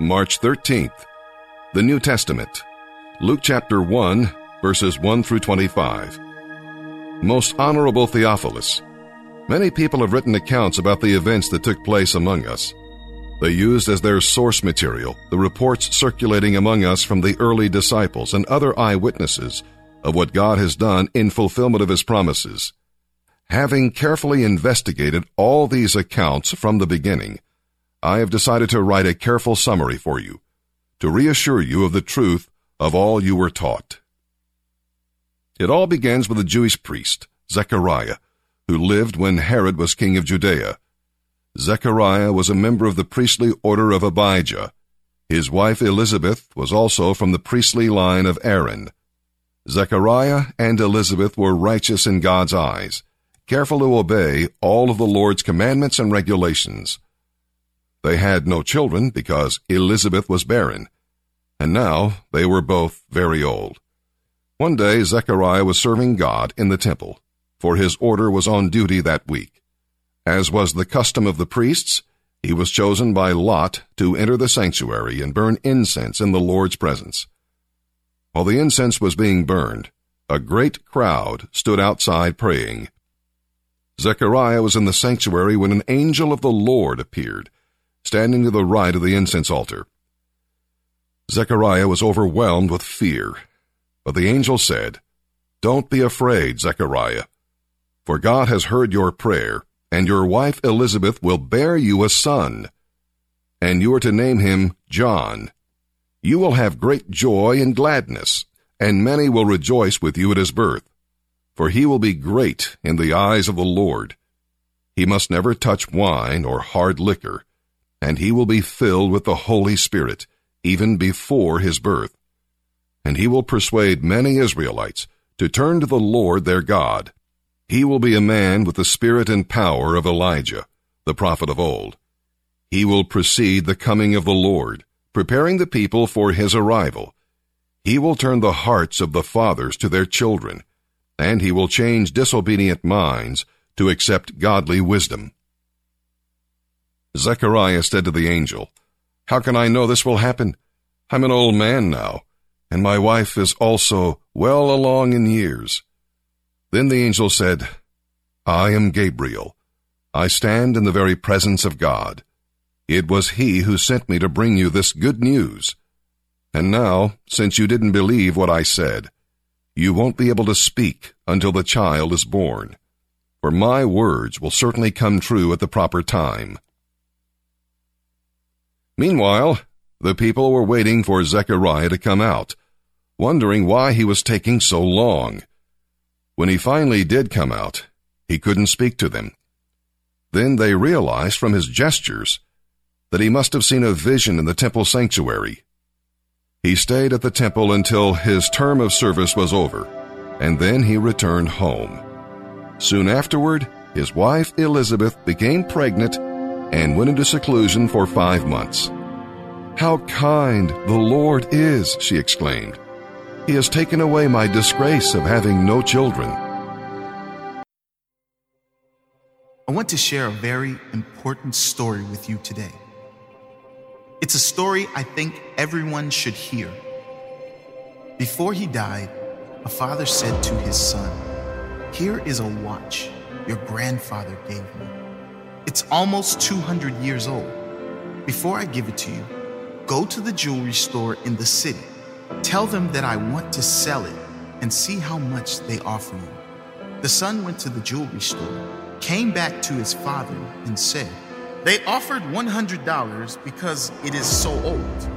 March 13th. The New Testament. Luke chapter 1, verses 1 through 25. Most Honorable Theophilus, many people have written accounts about the events that took place among us. They used as their source material the reports circulating among us from the early disciples and other eyewitnesses of what God has done in fulfillment of His promises. Having carefully investigated all these accounts from the beginning, I have decided to write a careful summary for you, to reassure you of the truth of all you were taught. It all begins with a Jewish priest, Zechariah, who lived when Herod was king of Judea. Zechariah was a member of the priestly order of Abijah. His wife Elizabeth was also from the priestly line of Aaron. Zechariah and Elizabeth were righteous in God's eyes, careful to obey all of the Lord's commandments and regulations. They had no children because Elizabeth was barren, and now they were both very old. One day Zechariah was serving God in the temple, for his order was on duty that week. As was the custom of the priests, he was chosen by lot to enter the sanctuary and burn incense in the Lord's presence. While the incense was being burned, a great crowd stood outside praying. Zechariah was in the sanctuary when an angel of the Lord appeared, standing to the right of the incense altar. Zechariah was overwhelmed with fear, but the angel said, Don't be afraid, Zechariah, for God has heard your prayer and your wife Elizabeth will bear you a son, and you are to name him John. You will have great joy and gladness, and many will rejoice with you at his birth, for he will be great in the eyes of the Lord. He must never touch wine or hard liquor, and he will be filled with the Holy Spirit, even before his birth. And he will persuade many Israelites to turn to the Lord their God he will be a man with the spirit and power of Elijah, the prophet of old. He will precede the coming of the Lord, preparing the people for his arrival. He will turn the hearts of the fathers to their children, and he will change disobedient minds to accept godly wisdom. Zechariah said to the angel, How can I know this will happen? I'm an old man now, and my wife is also well along in years. Then the angel said, I am Gabriel. I stand in the very presence of God. It was he who sent me to bring you this good news. And now, since you didn't believe what I said, you won't be able to speak until the child is born. For my words will certainly come true at the proper time. Meanwhile, the people were waiting for Zechariah to come out, wondering why he was taking so long. When he finally did come out, he couldn't speak to them. Then they realized from his gestures that he must have seen a vision in the temple sanctuary. He stayed at the temple until his term of service was over, and then he returned home. Soon afterward, his wife Elizabeth became pregnant and went into seclusion for five months. How kind the Lord is, she exclaimed. He has taken away my disgrace of having no children. I want to share a very important story with you today. It's a story I think everyone should hear. Before he died, a father said to his son, Here is a watch your grandfather gave me. It's almost 200 years old. Before I give it to you, go to the jewelry store in the city Tell them that I want to sell it and see how much they offer you. The son went to the jewelry store, came back to his father, and said, They offered $100 because it is so old.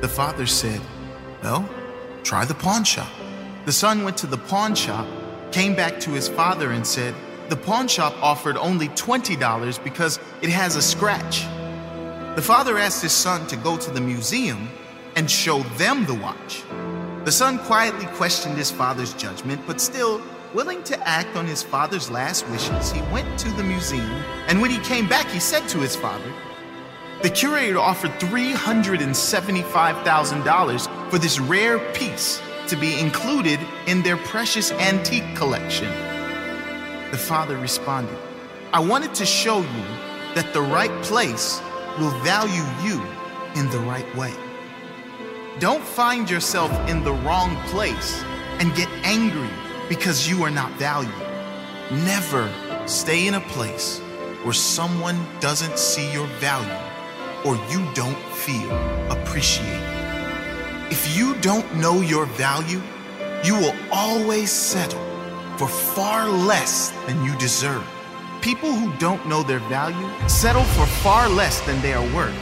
The father said, Well, try the pawn shop. The son went to the pawn shop, came back to his father, and said, The pawn shop offered only $20 because it has a scratch. The father asked his son to go to the museum and show them the watch. The son quietly questioned his father's judgment, but still, willing to act on his father's last wishes, he went to the museum, and when he came back, he said to his father, The curator offered $375,000 for this rare piece to be included in their precious antique collection. The father responded, I wanted to show you that the right place will value you in the right way. Don't find yourself in the wrong place and get angry because you are not valued. Never stay in a place where someone doesn't see your value or you don't feel appreciated. If you don't know your value, you will always settle for far less than you deserve. People who don't know their value settle for far less than they are worth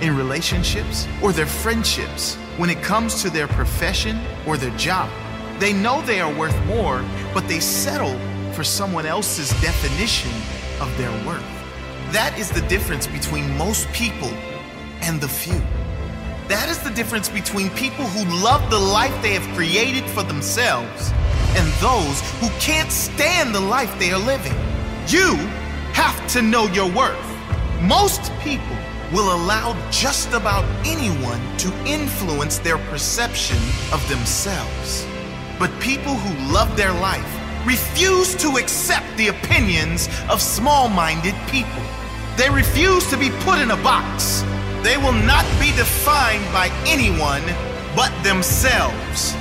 in relationships or their friendships when it comes to their profession or their job. They know they are worth more, but they settle for someone else's definition of their worth. That is the difference between most people and the few. That is the difference between people who love the life they have created for themselves and those who can't stand the life they are living. You have to know your worth. Most people will allow just about anyone to influence their perception of themselves. But people who love their life refuse to accept the opinions of small minded people. They refuse to be put in a box. They will not be defined by anyone but themselves.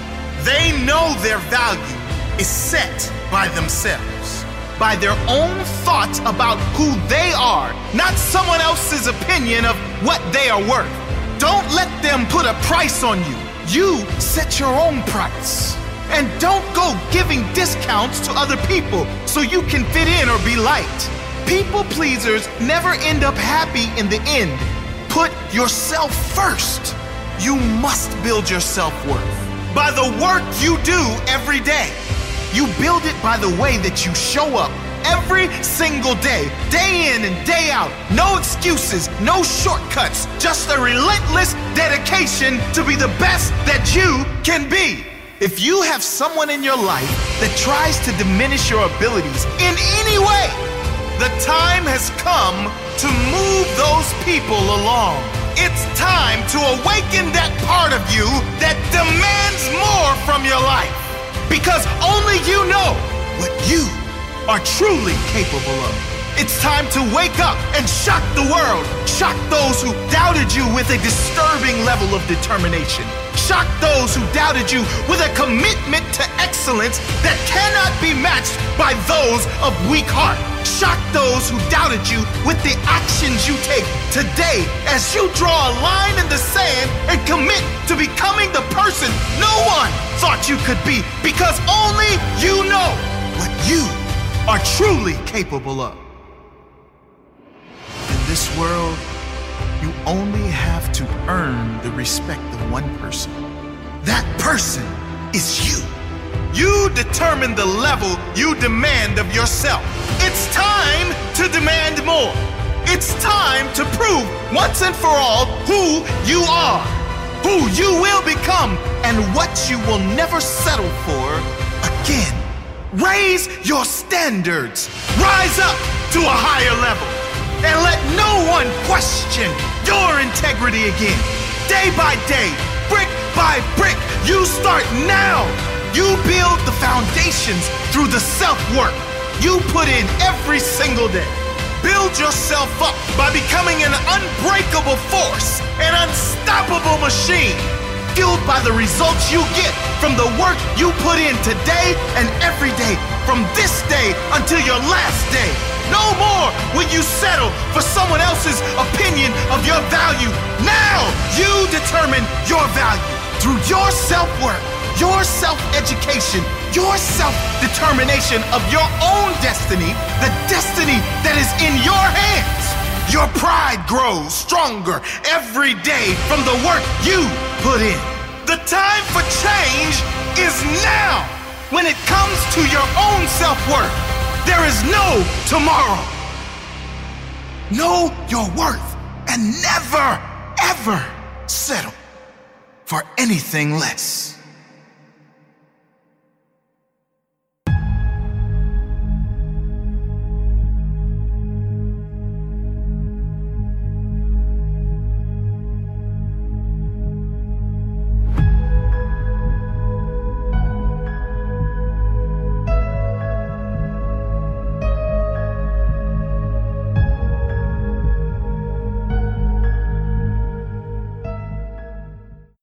They know their value is set by themselves, by their own thoughts about who they are, not someone else's opinion of what they are worth. Don't let them put a price on you. You set your own price. And don't go giving discounts to other people so you can fit in or be liked. People pleasers never end up happy in the end. Put yourself first. You must build your self worth by the work you do every day. You build it by the way that you show up every single day, day in and day out. No excuses, no shortcuts, just a relentless dedication to be the best that you can be. If you have someone in your life that tries to diminish your abilities in any way, the time has come to move those people along. It's time to awaken that part of you that demands more from your life because only you know what you are truly capable of. It's time to wake up and shock the world. Shock those who doubted you with a disturbing level of determination. Shock those who doubted you with a commitment to excellence that cannot be matched by those of weak heart. Shock those who doubted you with the actions you take today as you draw a line in the sand and commit to becoming the person no one thought you could be because only you know what you are truly capable of. This world, you only have to earn the respect of one person. That person is you. You determine the level you demand of yourself. It's time to demand more. It's time to prove once and for all who you are, who you will become, and what you will never settle for again. Raise your standards. Rise up to a higher level. And let no one question your integrity again. Day by day, brick by brick, you start now. You build the foundations through the self work you put in every single day. Build yourself up by becoming an unbreakable force, an unstoppable machine, fueled by the results you get from the work you put in today and every day, from this day until your last day. No more will you settle for someone else's opinion of your value. Now you determine your value through your self work, your self education, your self determination of your own destiny, the destiny that is in your hands. Your pride grows stronger every day from the work you put in. The time for change is now when it comes to your own self worth. There is no tomorrow. Know your worth and never, ever settle for anything less.